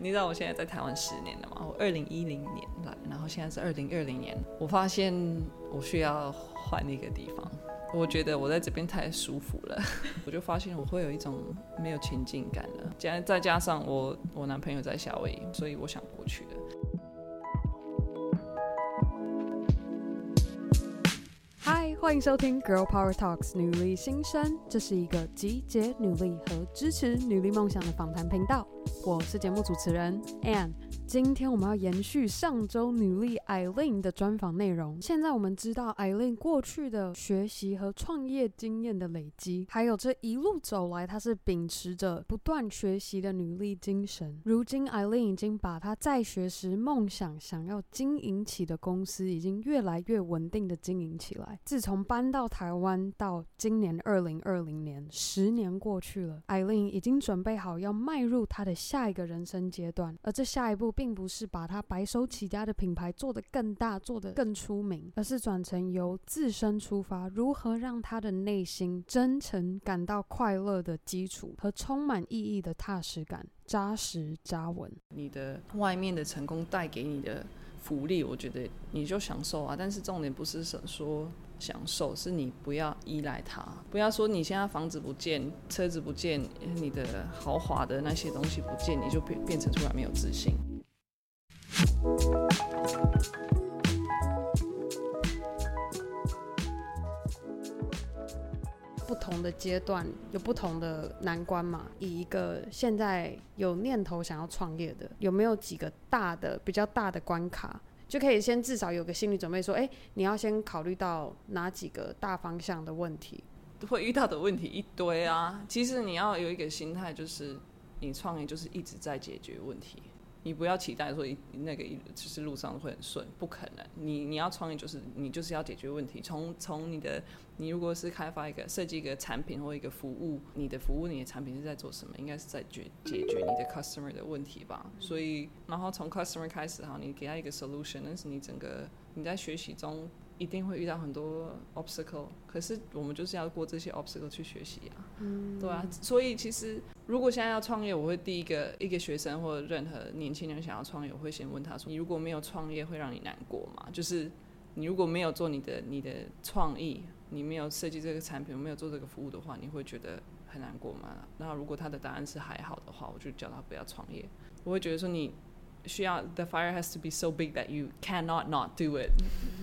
你知道我现在在台湾十年了吗？我二零一零年来，然后现在是二零二零年。我发现我需要换一个地方。我觉得我在这边太舒服了，我就发现我会有一种没有亲近感了。加再加上我我男朋友在夏威夷，所以我想过去了。欢迎收听《Girl Power Talks》女力新生，这是一个集结女力和支持女力梦想的访谈频道。我是节目主持人 Anne，今天我们要延续上周女力 Eileen 的专访内容。现在我们知道 Eileen 过去的学习和创业经验的累积，还有这一路走来，她是秉持着不断学习的女力精神。如今 Eileen 已经把她在学时梦想想要经营起的公司，已经越来越稳定的经营起来。自从搬到台湾到今年二零二零年，十年过去了艾琳已经准备好要迈入她的下。一个人生阶段，而这下一步并不是把他白手起家的品牌做得更大、做得更出名，而是转成由自身出发，如何让他的内心真诚感到快乐的基础和充满意义的踏实感，扎实扎稳。你的外面的成功带给你的福利，我觉得你就享受啊，但是重点不是说。享受是你不要依赖它，不要说你现在房子不见、车子不见、你的豪华的那些东西不见，你就变变成突然没有自信。不同的阶段有不同的难关嘛？以一个现在有念头想要创业的，有没有几个大的、比较大的关卡？就可以先至少有个心理准备，说，哎，你要先考虑到哪几个大方向的问题，会遇到的问题一堆啊。其实你要有一个心态，就是你创业就是一直在解决问题。你不要期待说那个一就是路上会很顺，不可能。你你要创业就是你就是要解决问题。从从你的你如果是开发一个设计一个产品或一个服务，你的服务你的产品是在做什么？应该是在解解决你的 customer 的问题吧。所以然后从 customer 开始哈，你给他一个 solution，但是你整个你在学习中。一定会遇到很多 obstacle，可是我们就是要过这些 obstacle 去学习啊，嗯，对啊，所以其实如果现在要创业，我会第一个一个学生或者任何年轻人想要创业，我会先问他说：你如果没有创业，会让你难过吗？就是你如果没有做你的你的创意，你没有设计这个产品，没有做这个服务的话，你会觉得很难过吗？那如果他的答案是还好的话，我就叫他不要创业。我会觉得说你。需要 the fire has to be so big that you cannot not do it，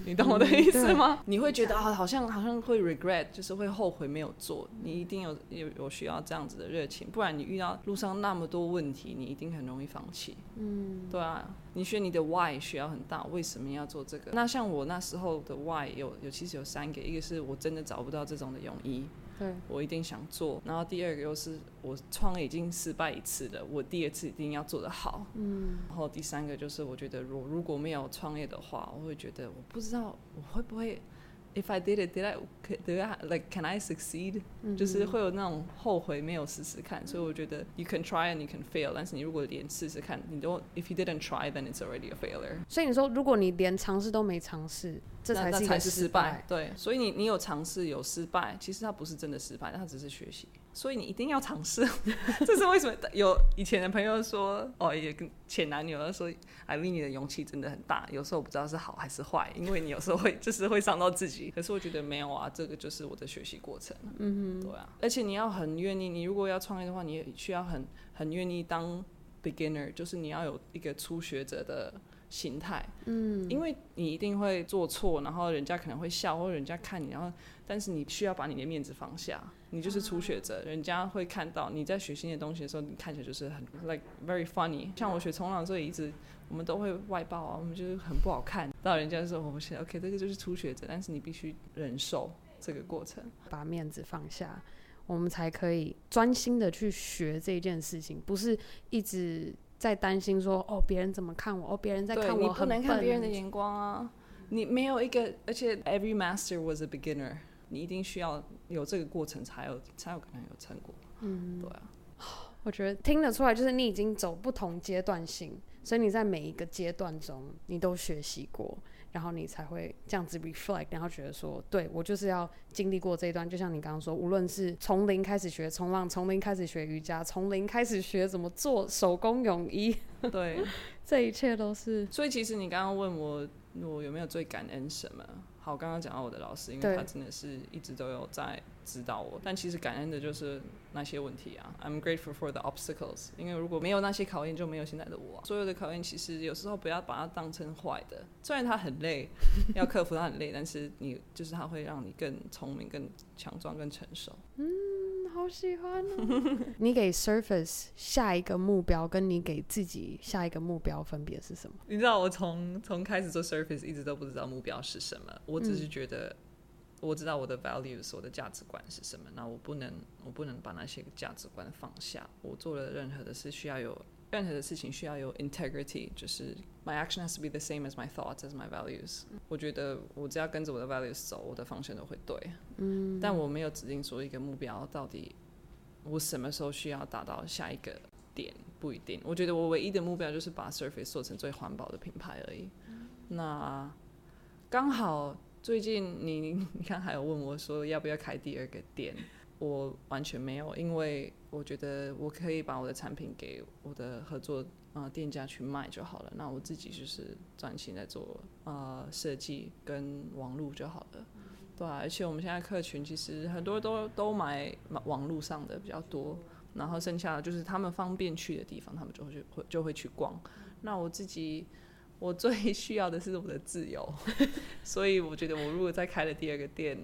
你懂我的意思吗？你会觉得啊，好像好像会 regret，就是会后悔没有做。你一定有有有需要这样子的热情，不然你遇到路上那么多问题，你一定很容易放弃。嗯，对啊，你学你的 why 需要很大，为什么要做这个？那像我那时候的 why 有有其实有三个，一个是我真的找不到这种的泳衣。对，我一定想做。然后第二个又是我创业已经失败一次了，我第二次一定要做得好。嗯。然后第三个就是我觉得，如如果没有创业的话，我会觉得我不知道我会不会。If I did it, did I, did I like? Can I succeed? 就是会有那种后悔没有试试看，所以我觉得 you can try and you can fail。但是你如果连试试看，你都 if you didn't try, then it's already a failure。所以你说，如果你连尝试都没尝试，这才是一个失败。对，所以你你有尝试有失败，其实它不是真的失败，它只是学习。所以你一定要尝试，这是为什么？有以前的朋友说，哦，也跟前男友说，Eileen 你的勇气真的很大。有时候我不知道是好还是坏，因为你有时候会就是会伤到自己。可是我觉得没有啊，这个就是我的学习过程。嗯哼，对啊。而且你要很愿意，你如果要创业的话，你也需要很很愿意当 beginner，就是你要有一个初学者的心态。嗯，因为你一定会做错，然后人家可能会笑，或者人家看你，然后但是你需要把你的面子放下。你就是初学者，人家会看到你在学新的东西的时候，你看起来就是很 like very funny。像我学冲浪的时候，一直我们都会外爆啊，我们就是很不好看。到人家说我们现在 OK，这个就是初学者，但是你必须忍受这个过程，把面子放下，我们才可以专心的去学这件事情，不是一直在担心说哦别人怎么看我，哦别人在看我，你不能看别人的眼光啊，你没有一个，而且 every master was a beginner。你一定需要有这个过程，才有才有可能有成果。嗯，对啊，我觉得听得出来，就是你已经走不同阶段性，所以你在每一个阶段中，你都学习过，然后你才会这样子 reflect，然后觉得说，对，我就是要经历过这一段。就像你刚刚说，无论是从零开始学冲浪，从零开始学瑜伽，从零开始学怎么做手工泳衣，对，这一切都是。所以其实你刚刚问我，我有没有最感恩什么？好，刚刚讲到我的老师，因为他真的是一直都有在指导我。但其实感恩的就是那些问题啊，I'm grateful for the obstacles。因为如果没有那些考验，就没有现在的我。所有的考验其实有时候不要把它当成坏的，虽然它很累，要克服它很累，但是你就是它会让你更聪明、更强壮、更成熟。嗯。好喜欢哦！你给 Surface 下一个目标，跟你给自己下一个目标分别是什么？你知道我从从开始做 Surface 一直都不知道目标是什么，我只是觉得我知道我的 values，我的价值观是什么。那我不能，我不能把那些价值观放下。我做了任何的事，需要有任何的事情需要有 integrity，就是 my action has to be the same as my thoughts as my values。我觉得我只要跟着我的 values 走，我的方向都会对。嗯，但我没有指定说一个目标，到底我什么时候需要达到下一个点，不一定。我觉得我唯一的目标就是把 Surface 做成最环保的品牌而已。嗯、那刚好最近你 你看还有问我说要不要开第二个店，我完全没有，因为我觉得我可以把我的产品给我的合作呃店家去卖就好了。那我自己就是专心在做呃设计跟网络就好了。对啊，而且我们现在客群其实很多都都买网络上的比较多，然后剩下的就是他们方便去的地方，他们就会去会就会去逛。那我自己我最需要的是我的自由，所以我觉得我如果再开了第二个店，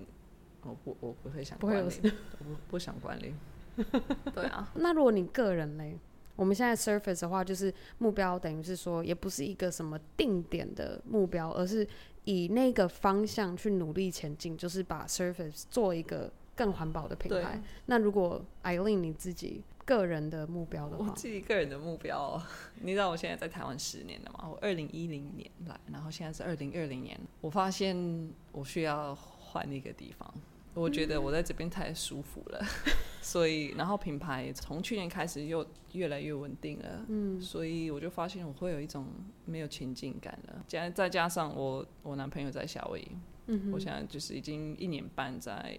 我不我不会想管理，不我不不想管理。对啊，那如果你个人嘞，我们现在 Surface 的话，就是目标等于是说，也不是一个什么定点的目标，而是。以那个方向去努力前进，就是把 Surface 做一个更环保的品牌。那如果 Eileen 你自己个人的目标的话，我自己个人的目标，你知道我现在在台湾十年了嘛？我二零一零年来，然后现在是二零二零年，我发现我需要换一个地方。我觉得我在这边太舒服了，所以然后品牌从去年开始又越来越稳定了，嗯，所以我就发现我会有一种没有前进感了。加再加上我我男朋友在夏威夷，嗯，我现在就是已经一年半在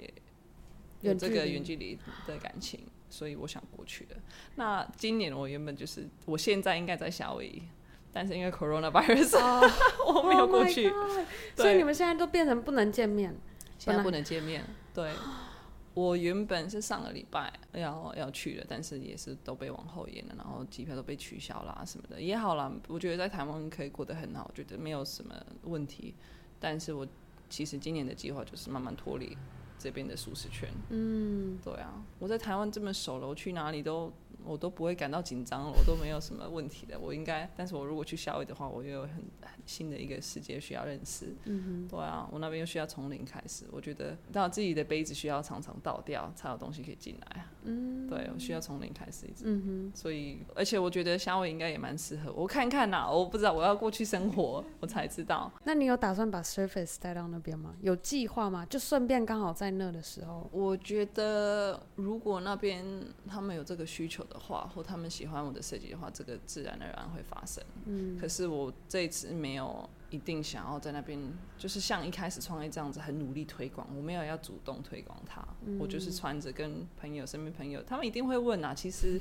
有这个远距离的感情，所以我想过去的。那今年我原本就是我现在应该在夏威夷，但是因为 coronavirus，哦，我没有过去，oh、所以你们现在都变成不能见面，现在不能见面。对，我原本是上个礼拜要要去的，但是也是都被往后延了，然后机票都被取消啦什么的，也好啦，我觉得在台湾可以过得很好，我觉得没有什么问题。但是我其实今年的计划就是慢慢脱离这边的舒适圈。嗯，对啊，我在台湾这么熟了，我去哪里都。我都不会感到紧张了，我都没有什么问题的。我应该，但是我如果去夏威夷的话，我又有很很新的一个世界需要认识。嗯哼，对啊，我那边又需要从零开始。我觉得，那自己的杯子需要常常倒掉，才有东西可以进来。嗯，对，我需要从零开始一直。嗯哼，所以，而且我觉得夏威夷应该也蛮适合我看看呐。我不知道我要过去生活，我才知道。那你有打算把 Surface 带到那边吗？有计划吗？就顺便刚好在那的时候。我觉得，如果那边他们有这个需求的话，或他们喜欢我的设计的话，这个自然而然会发生。嗯，可是我这一次没有一定想要在那边，就是像一开始创业这样子很努力推广，我没有要主动推广它，嗯，我就是穿着跟朋友、身边朋友，他们一定会问啊，其实。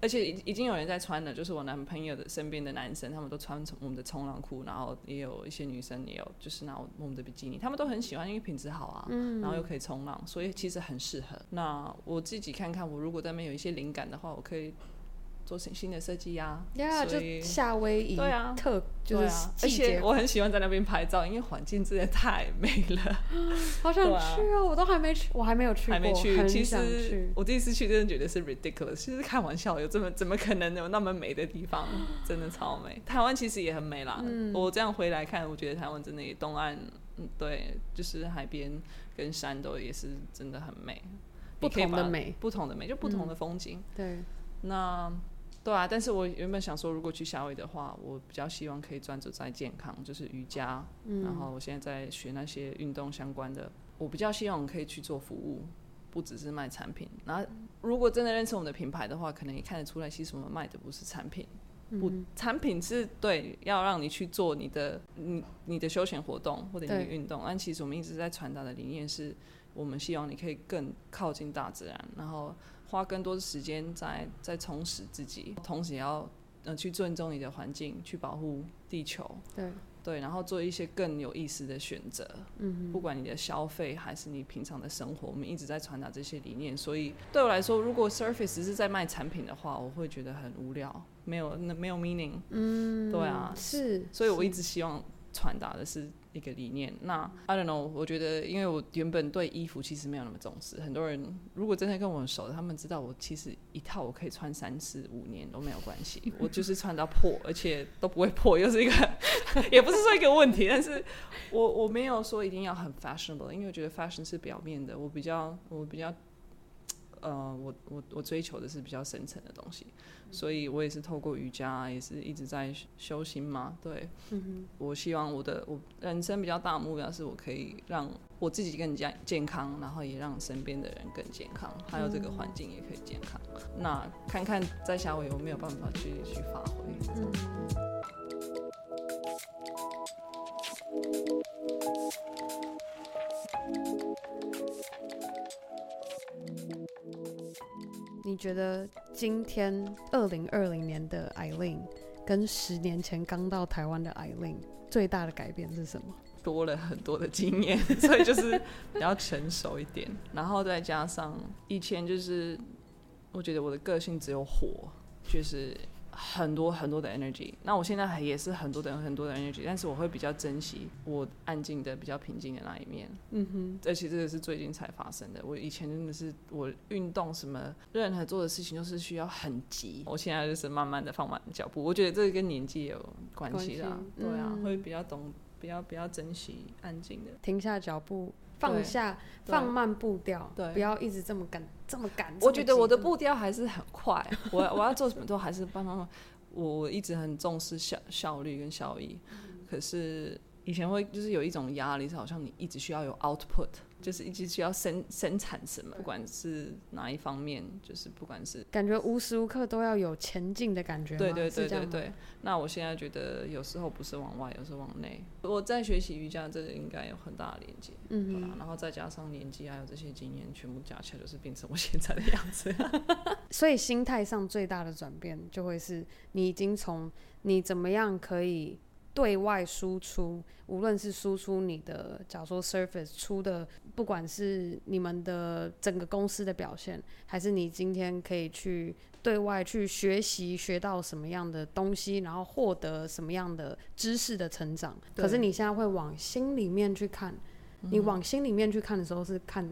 嗯而且已已经有人在穿了，就是我男朋友的身边的男生，他们都穿我们的冲浪裤，然后也有一些女生也有，就是拿我们的比基尼，他们都很喜欢，因为品质好啊，嗯，然后又可以冲浪，所以其实很适合。那我自己看看，我如果在那边有一些灵感的话，我可以。做新新的设计呀，呀，就夏威夷对啊，特就是啊，而且我很喜欢在那边拍照，因为环境真的太美了，好想去哦！我都还没去，我还没有去过，还没去。其实我第一次去，真的觉得是 ridiculous，其实开玩笑，有这么怎么可能有那么美的地方？真的超美。台湾其实也很美啦，我这样回来看，我觉得台湾真的也东岸，嗯，对，就是海边跟山都也是真的很美，不同的美，不同的美，就不同的风景。对，那。对啊，但是我原本想说，如果去夏威夷的话，我比较希望可以专注在健康，就是瑜伽。嗯，然后我现在在学那些运动相关的，我比较希望可以去做服务，不只是卖产品。然后如果真的认识我们的品牌的话，可能也看得出来，其实我们卖的不是产品，不，产品是对，要让你去做你的你你的休闲活动或者你的运动，但其实我们一直在传达的理念是，我们希望你可以更靠近大自然，然后花更多的时间在在充实自己，同时也要呃去尊重你的环境，去保护地球。对。对，然后做一些更有意思的选择。嗯，不管你的消费还是你平常的生活，我们一直在传达这些理念。所以对我来说，如果 Surface 是在卖产品的话，我会觉得很无聊，没有那没有 meaning。嗯，对啊，是。所以我一直希望传达的是。一个理念，那 I don't know，我觉得，因为我原本对衣服其实没有那么重视。很多人如果真的跟我熟，他们知道我其实一套我可以穿三四五年都没有关系。我就是穿到破，而且都不会破，又是一个，也不是说一个问题。但是我我没有说一定要很 fashionable，因为我觉得 fashion 是表面的。我比较我比较，呃，我我我追求的是比较深层的东西。所以我也是透过瑜伽，也是一直在修心嘛。对，嗯、我希望我的我人生比较大的目标是我可以让我自己更加健康，然后也让身边的人更健康，还有这个环境也可以健康。嗯、那看看在夏威夷有没有办法去去发挥。嗯觉得今天二零二零年的 Aileen 跟十年前刚到台湾的 Aileen 最大的改变是什么？多了很多的经验，所以就是比较成熟一点，然后再加上以前就是我觉得我的个性只有火，就是。很多很多的 energy，那我现在还也是很多的很多的 energy，但是我会比较珍惜我安静的、比较平静的那一面。嗯哼，而且这个是最近才发生的。我以前真的是我运动什么，任何做的事情都是需要很急。我现在就是慢慢的放慢脚步。我觉得这个跟年纪有关系啦。对啊，嗯、会比较懂，比较比较珍惜安静的，停下脚步。放下，放慢步调，对，不要一直这么赶，这么赶。我觉得我的步调还是很快，我我要做什么都还是慢慢慢。我一直很重视效效率跟效益，可是以前会就是有一种压力，是好像你一直需要有 output。就是一直需要生生产什么，不管是哪一方面，就是不管是感觉无时无刻都要有前进的感觉。对对对对对。那我现在觉得有时候不是往外，有时候往内。我在学习瑜伽，这个应该有很大的连接。嗯嗯。然后再加上年纪还有这些经验，全部加起来就是变成我现在的样子。所以心态上最大的转变，就会是你已经从你怎么样可以。对外输出，无论是输出你的，假如说 Surface 出的，不管是你们的整个公司的表现，还是你今天可以去对外去学习，学到什么样的东西，然后获得什么样的知识的成长。可是你现在会往心里面去看，你往心里面去看的时候是看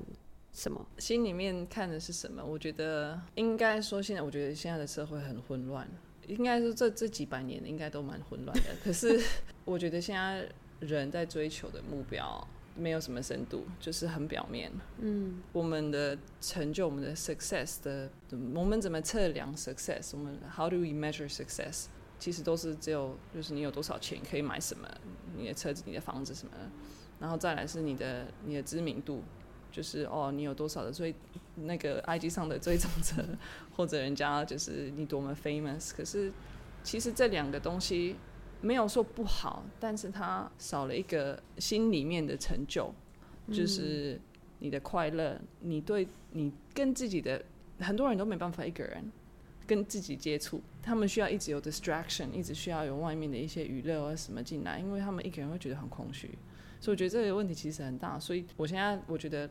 什么？心里面看的是什么？我觉得应该说，现在我觉得现在的社会很混乱。应该说这这几百年应该都蛮混乱的，可是 我觉得现在人在追求的目标没有什么深度，就是很表面。嗯，我们的成就，我们的 success 的，我们怎么测量 success？我们 how do we measure success？其实都是只有就是你有多少钱可以买什么，你的车子、你的房子什么的，然后再来是你的你的知名度。就是哦，你有多少的追那个 IG 上的追踪者，或者人家就是你多么 famous。可是其实这两个东西没有说不好，但是它少了一个心里面的成就，就是你的快乐。你对你跟自己的很多人都没办法一个人跟自己接触，他们需要一直有 distraction，一直需要有外面的一些娱乐或什么进来，因为他们一个人会觉得很空虚。所以我觉得这个问题其实很大。所以我现在我觉得。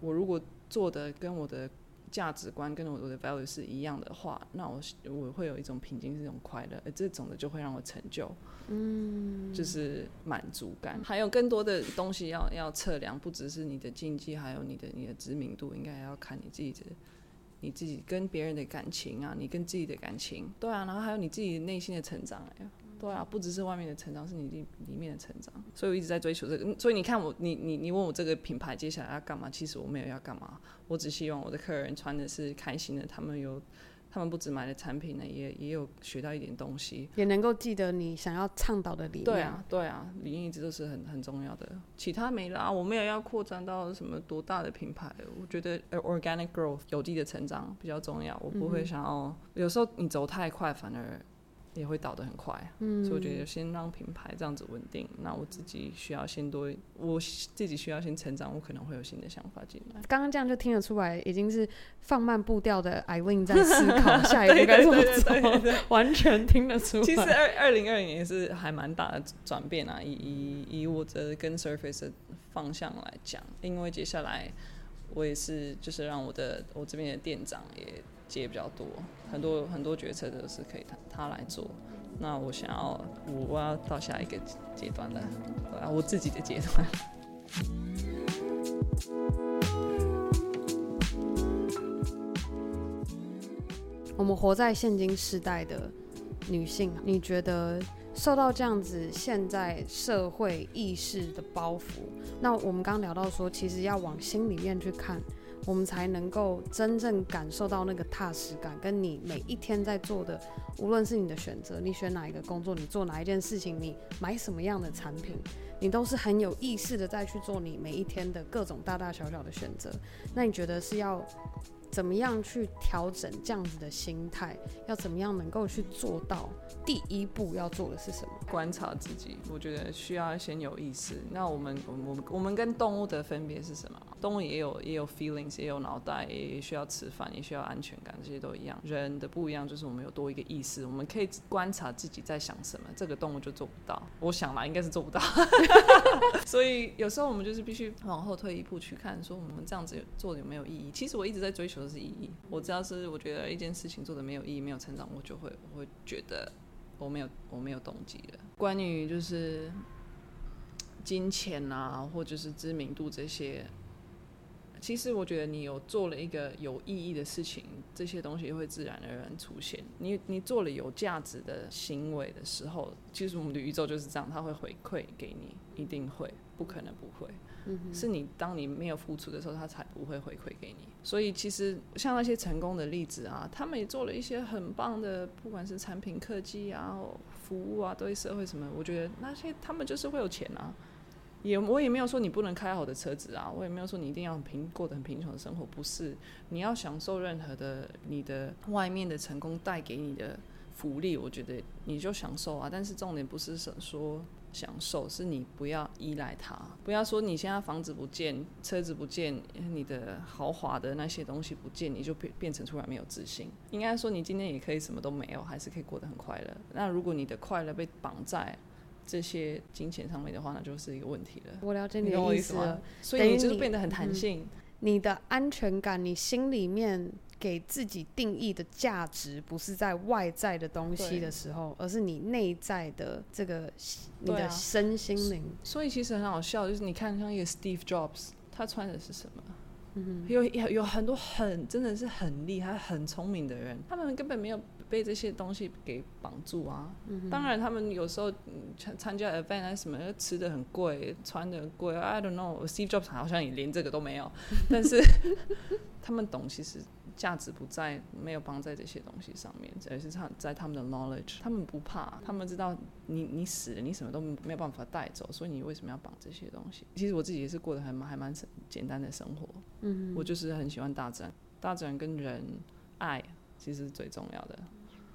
我如果做的跟我的价值观跟我的 value 是一样的话，那我我会有一种平静，是一种快乐，而这种的就会让我成就，嗯，就是满足感。还有更多的东西要要测量，不只是你的经济，还有你的你的知名度，应该还要看你自己的，你自己跟别人的感情啊，你跟自己的感情，对啊，然后还有你自己内心的成长呀。对啊，不只是外面的成长，是你里里面的成长。所以我一直在追求这个。所以你看我，你你你问我这个品牌接下来要干嘛？其实我没有要干嘛，我只希望我的客人穿的是开心的，他们有，他们不止买了产品呢，也也有学到一点东西，也能够记得你想要倡导的理念。对啊，对啊，理念一直都是很很重要的。其他没了啊，我没有要扩张到什么多大的品牌。我觉得 organic growth 有机的成长比较重要。我不会想要，嗯、有时候你走太快反而。也会倒得很快，嗯，所以我觉得先让品牌这样子稳定，那我自己需要先多，我自己需要先成长，我可能会有新的想法进来。刚刚这样就听得出来，已经是放慢步调的 Aileen 在思考下一步该怎么走，完全听得出来。其实二二零二零年是还蛮大的转变啊，以以以我的跟 Surface 的方向来讲，因为接下来我也是就是让我的我这边的店长也。接比较多，很多很多决策都是可以他他来做。那我想要我要到下一个阶段了，我要我自己的阶段。我们活在现今时代的女性，你觉得受到这样子现在社会意识的包袱，那我们刚刚聊到说，其实要往心里面去看。我们才能够真正感受到那个踏实感，跟你每一天在做的，无论是你的选择，你选哪一个工作，你做哪一件事情，你买什么样的产品，你都是很有意识的在去做你每一天的各种大大小小的选择。那你觉得是要？怎么样去调整这样子的心态？要怎么样能够去做到？第一步要做的是什么？观察自己，我觉得需要先有意识。那我们，我们，我们跟动物的分别是什么？动物也有也有 feelings，也有脑袋，也需要吃饭，也需要安全感，这些都一样。人的不一样就是我们有多一个意识，我们可以观察自己在想什么。这个动物就做不到，我想啦，应该是做不到。所以有时候我们就是必须往后退一步去看，说我们这样子做的有没有意义？其实我一直在追求。的是意义。我只要是我觉得一件事情做的没有意义、没有成长，我就会我会觉得我没有我没有动机了。关于就是金钱啊，或者是知名度这些，其实我觉得你有做了一个有意义的事情，这些东西会自然而然出现。你你做了有价值的行为的时候，其实我们的宇宙就是这样，它会回馈给你，一定会，不可能不会。是你当你没有付出的时候，他才不会回馈给你。所以其实像那些成功的例子啊，他们也做了一些很棒的，不管是产品科技啊、服务啊，对社会什么，我觉得那些他们就是会有钱啊。也我也没有说你不能开好的车子啊，我也没有说你一定要很贫过得很贫穷的生活，不是。你要享受任何的你的外面的成功带给你的福利，我觉得你就享受啊。但是重点不是说。享受是你不要依赖它，不要说你现在房子不见、车子不见、你的豪华的那些东西不见，你就变变成突然没有自信。应该说你今天也可以什么都没有，还是可以过得很快乐。那如果你的快乐被绑在这些金钱上面的话，那就是一个问题了。我了解你的意思了，所以你就是变得很弹性。嗯，你的安全感，你心里面。给自己定义的价值，不是在外在的东西的时候，而是你内在的这个你的身心灵。啊。所以其实很好笑，就是你看像一个 Steve Jobs，他穿的是什么？嗯，有有有很多很真的是很厉害、很聪明的人，他们根本没有被这些东西给绑住啊。嗯、当然，他们有时候参参加 event 啊什么，吃的很贵，穿的很贵。I don't know，Steve Jobs 好像也连这个都没有，但是他们懂其实。价值不在没有绑在这些东西上面，而是他在他们的 knowledge。他们不怕，他们知道你你死了，你什么都没有办法带走，所以你为什么要绑这些东西？其实我自己也是过得还蛮还蛮简单的生活。嗯，我就是很喜欢大自然，大自然跟人爱其实是最重要的。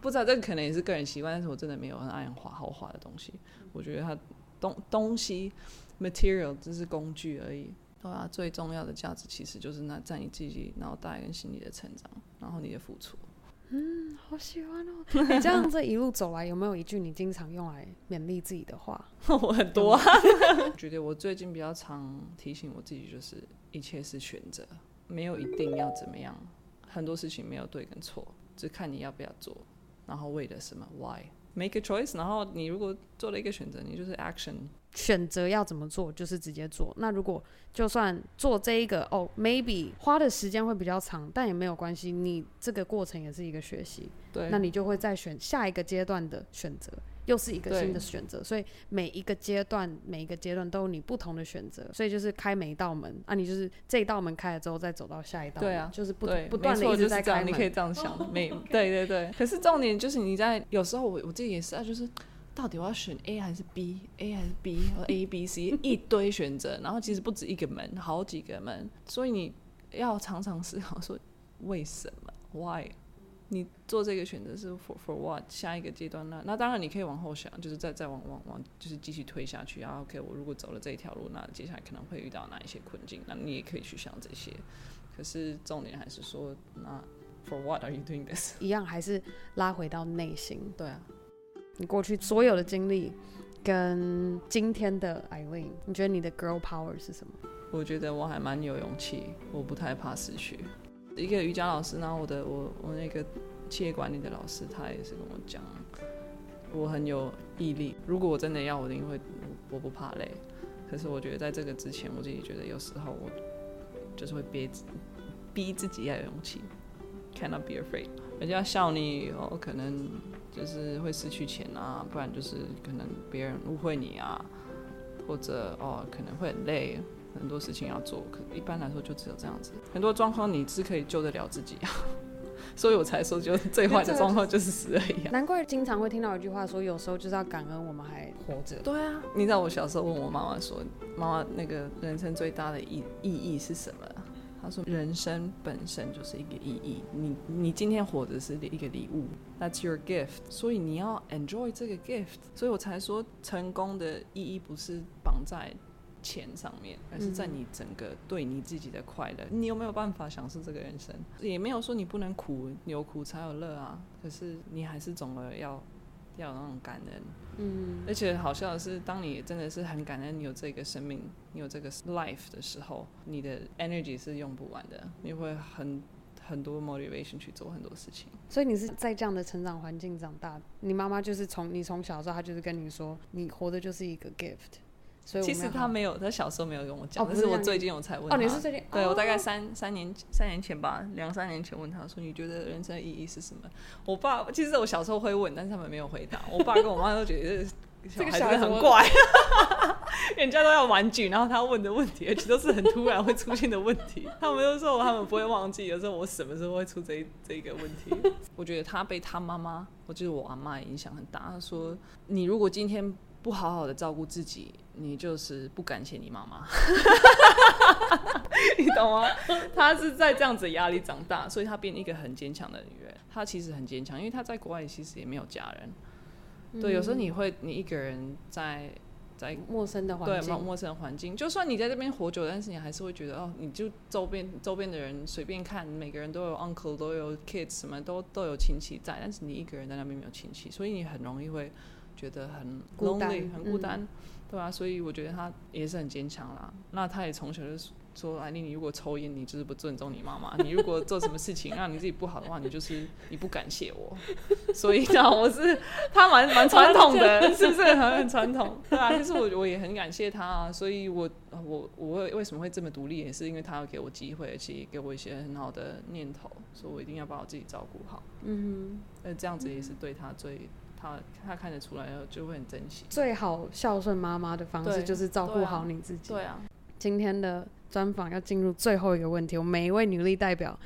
不知道这个可能也是个人习惯，但是我真的没有很爱花豪华的东西。我觉得它东东西 material 只是工具而已。对啊，最重要的价值其实就是那在你自己脑袋跟心理的成长，然后你的付出。嗯，好喜欢哦！你这样这一路走来，有没有一句你经常用来勉励自己的话？我很多啊。我觉得我最近比较常提醒我自己，就是一切是选择，没有一定要怎么样。很多事情没有对跟错，只看你要不要做，然后为了什么？Why？Make a choice。然后你如果做了一个选择，你就是 action。选择要怎么做，就是直接做。那如果就算做这一个哦，maybe 花的时间会比较长，但也没有关系。你这个过程也是一个学习，对，那你就会再选下一个阶段的选择，又是一个新的选择。所以每一个阶段，每一个阶段都有你不同的选择。所以就是开每一道门啊，你就是这一道门开了之后，再走到下一道门。对啊，就是不不断的一直在开门。你可以这样想，每对对对。可是重点就是你在有时候我我自己也是啊，就是。到底我要选 A 还是 B？A 还是 B？或 A、B、C 一堆选择，然后其实不止一个门，好几个门，所以你要常常思考说为什么？Why？你做这个选择是 for for what 下一个阶段？那那当然你可以往后想，就是再再往往往就是继续推下去。然后 OK，我如果走了这一条路，那接下来可能会遇到哪一些困境？那你也可以去想这些。可是重点还是说，那 for what are you doing this？一样还是拉回到内心。对啊，你过去所有的经历跟今天的 Aileen，你觉得你的 girl power 是什么？我觉得我还蛮有勇气，我不太怕失去。一个瑜伽老师，然后我的我我那个企业管理的老师，他也是跟我讲，我很有毅力。如果我真的要，我一定会，我不怕累。可是我觉得在这个之前，我自己觉得有时候我就是会憋，逼自己要有勇气，cannot be afraid。人家笑你哦，可能就是会失去钱啊，不然就是可能别人误会你啊，或者哦可能会很累。很多事情要做，可一般来说就只有这样子。很多状况你是可以救得了自己啊，所以我才说，就最坏的状况就是死而已啊。难怪经常会听到一句话说，有时候就是要感恩我们还活着。对啊，你知道我小时候问我妈妈说，妈妈那个人生最大的意意义是什么？她说，人生本身就是一个意义。你你今天活着是一个礼物，That's your gift。所以你要 enjoy 这个 gift。所以我才说，成功的意义不是绑在。钱上面，而是在你整个对你自己的快乐。嗯、你有没有办法享受这个人生？也没有说你不能苦，有苦才有乐啊。可是你还是总而要要有那种感恩。嗯。而且好笑的是，当你真的是很感恩你有这个生命，你有这个 life 的时候，你的 energy 是用不完的，你会很很多 motivation 去做很多事情。所以你是在这样的成长环境长大，你妈妈就是从你从小时候，她就是跟你说，你活的就是一个 gift。所以其实他没有，他小时候没有跟我讲，哦、但是我最近我才问他。哦，你是最近？对，哦、我大概三三年三年前吧，两三年前问他说：“你觉得人生的意义是什么？”我爸其实我小时候会问，但是他们没有回答。我爸跟我妈都觉得 这个小孩子很怪，人家都要玩具，然后他问的问题，而且都是很突然会出现的问题。他们都说他们不会忘记，有时候我什么时候会出这这个问题。我觉得他被他妈妈，我就是我阿妈影响很大。他说：“你如果今天。”不好好的照顾自己，你就是不感谢你妈妈，你懂吗？她是在这样子压力长大，所以她变一个很坚强的女人。她其实很坚强，因为她在国外其实也没有家人。嗯、对，有时候你会你一个人在在陌生的环境，对，陌生的环境。就算你在这边活久，但是你还是会觉得哦，你就周边周边的人随便看，每个人都有 uncle，都有 kids，什么都都有亲戚在，但是你一个人在那边没有亲戚，所以你很容易会。觉得很 lonely，很孤单，嗯、对、啊？所以我觉得他也是很坚强啦。那他也从小就说：“安妮，你如果抽烟，你就是不尊重你妈妈；你如果做什么事情让你自己不好的话，你就是你不感谢我。”所以呢，我是他蛮蛮传统的，是不是很很传统？对啊，其实我我也很感谢他啊。所以我我我为为什么会这么独立，也是因为他要给我机会，而且给我一些很好的念头，所以我一定要把我自己照顾好。嗯哼，那这样子也是对他最。他他看得出来，就会很珍惜。最好孝顺妈妈的方式就是照顾好你自己。对啊。今天的专访要进入最后一个问题，我们每一位女力代表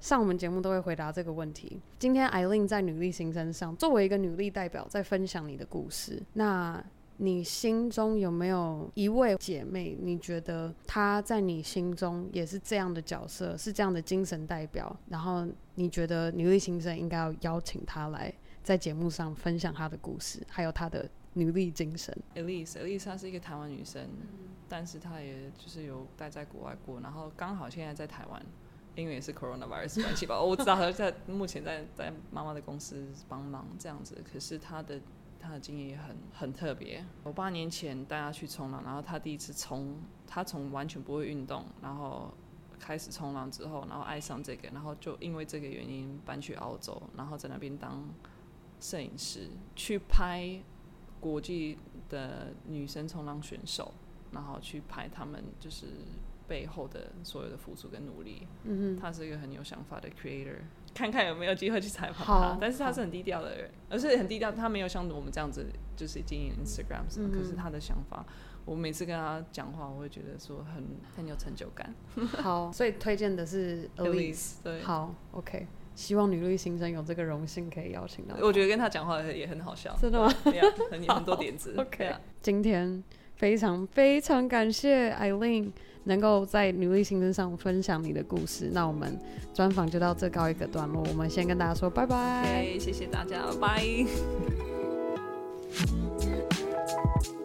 上我们节目都会回答这个问题。今天 Aileen 在女力新生上，作为一个女力代表，在分享你的故事。那你心中有没有一位姐妹？你觉得她在你心中也是这样的角色，是这样的精神代表？然后你觉得女力新生应该要邀请她来？在节目上分享她的故事，还有她的努力精神。Elise，Elise 她是一个台湾女生，嗯、但是她也就是有待在国外过，然后刚好现在在台湾，因为也是 coronavirus 关系吧，我知道她在目前在在妈妈的公司帮忙这样子。可是她的她的经验也很很特别。我八年前带她去冲浪，然后她第一次冲，她从完全不会运动，然后开始冲浪之后，然后爱上这个，然后就因为这个原因搬去澳洲，然后在那边当。摄影师去拍国际的女生冲浪选手，然后去拍他们就是背后的所有的付出跟努力。嗯哼，他是一个很有想法的 creator，看看有没有机会去采访他。但是他是很低调的人，而是很低调，他没有像我们这样子就是经营 Instagram 什么。嗯、可是他的想法，我每次跟他讲话，我会觉得说很很有成就感。好，所以推荐的是 Elise。对，好，OK。希望女力新生有这个荣幸可以邀请到。我觉得跟他讲话也很好笑。真的吗？对啊，很很多点子。OK，今天非常非常感谢 Aileen 能够在女力新生上分享你的故事。那我们专访就到这高一个段落，我们先跟大家说拜拜谢谢大家，拜拜。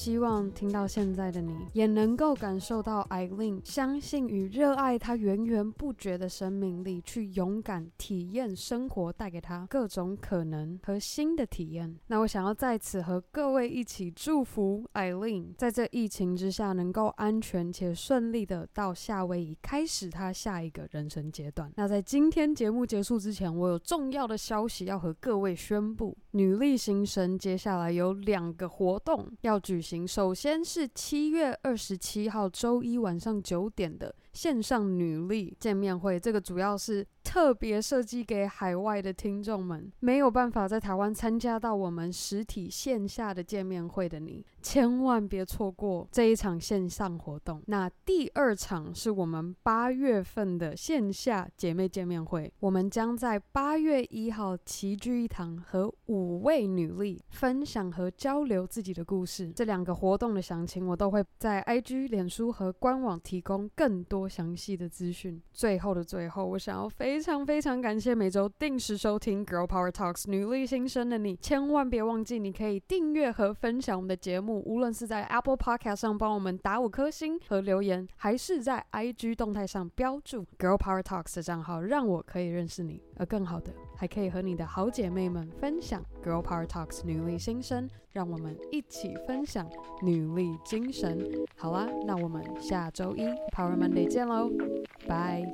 希望听到现在的你，也能够感受到 Aileen 相信与热爱她源源不绝的生命力，去勇敢体验生活带给她各种可能和新的体验。那我想要在此和各位一起祝福 Aileen，在这疫情之下能够安全且顺利的到夏威夷开始她下一个人生阶段。那在今天节目结束之前，我有重要的消息要和各位宣布：女力新生接下来有两个活动要举行。首先是七月二十七号周一晚上九点的线上女力见面会，这个主要是。特别设计给海外的听众们，没有办法在台湾参加到我们实体线下的见面会的你，千万别错过这一场线上活动。那第二场是我们八月份的线下姐妹见面会，我们将在八月一号齐聚一堂，和五位女力分享和交流自己的故事。这两个活动的详情，我都会在 IG、脸书和官网提供更多详细的资讯。最后的最后，我想要非非常非常感谢每周定时收听 Girl Power Talks 女力新生的你，千万别忘记，你可以订阅和分享我们的节目，无论是在 Apple Podcast 上帮我们打五颗星和留言，还是在 IG 动态上标注 Girl Power Talks 的账号，让我可以认识你。而更好的，还可以和你的好姐妹们分享 Girl Power Talks 女力新生，让我们一起分享女力精神。好啦，那我们下周一 Power Monday 见喽，拜。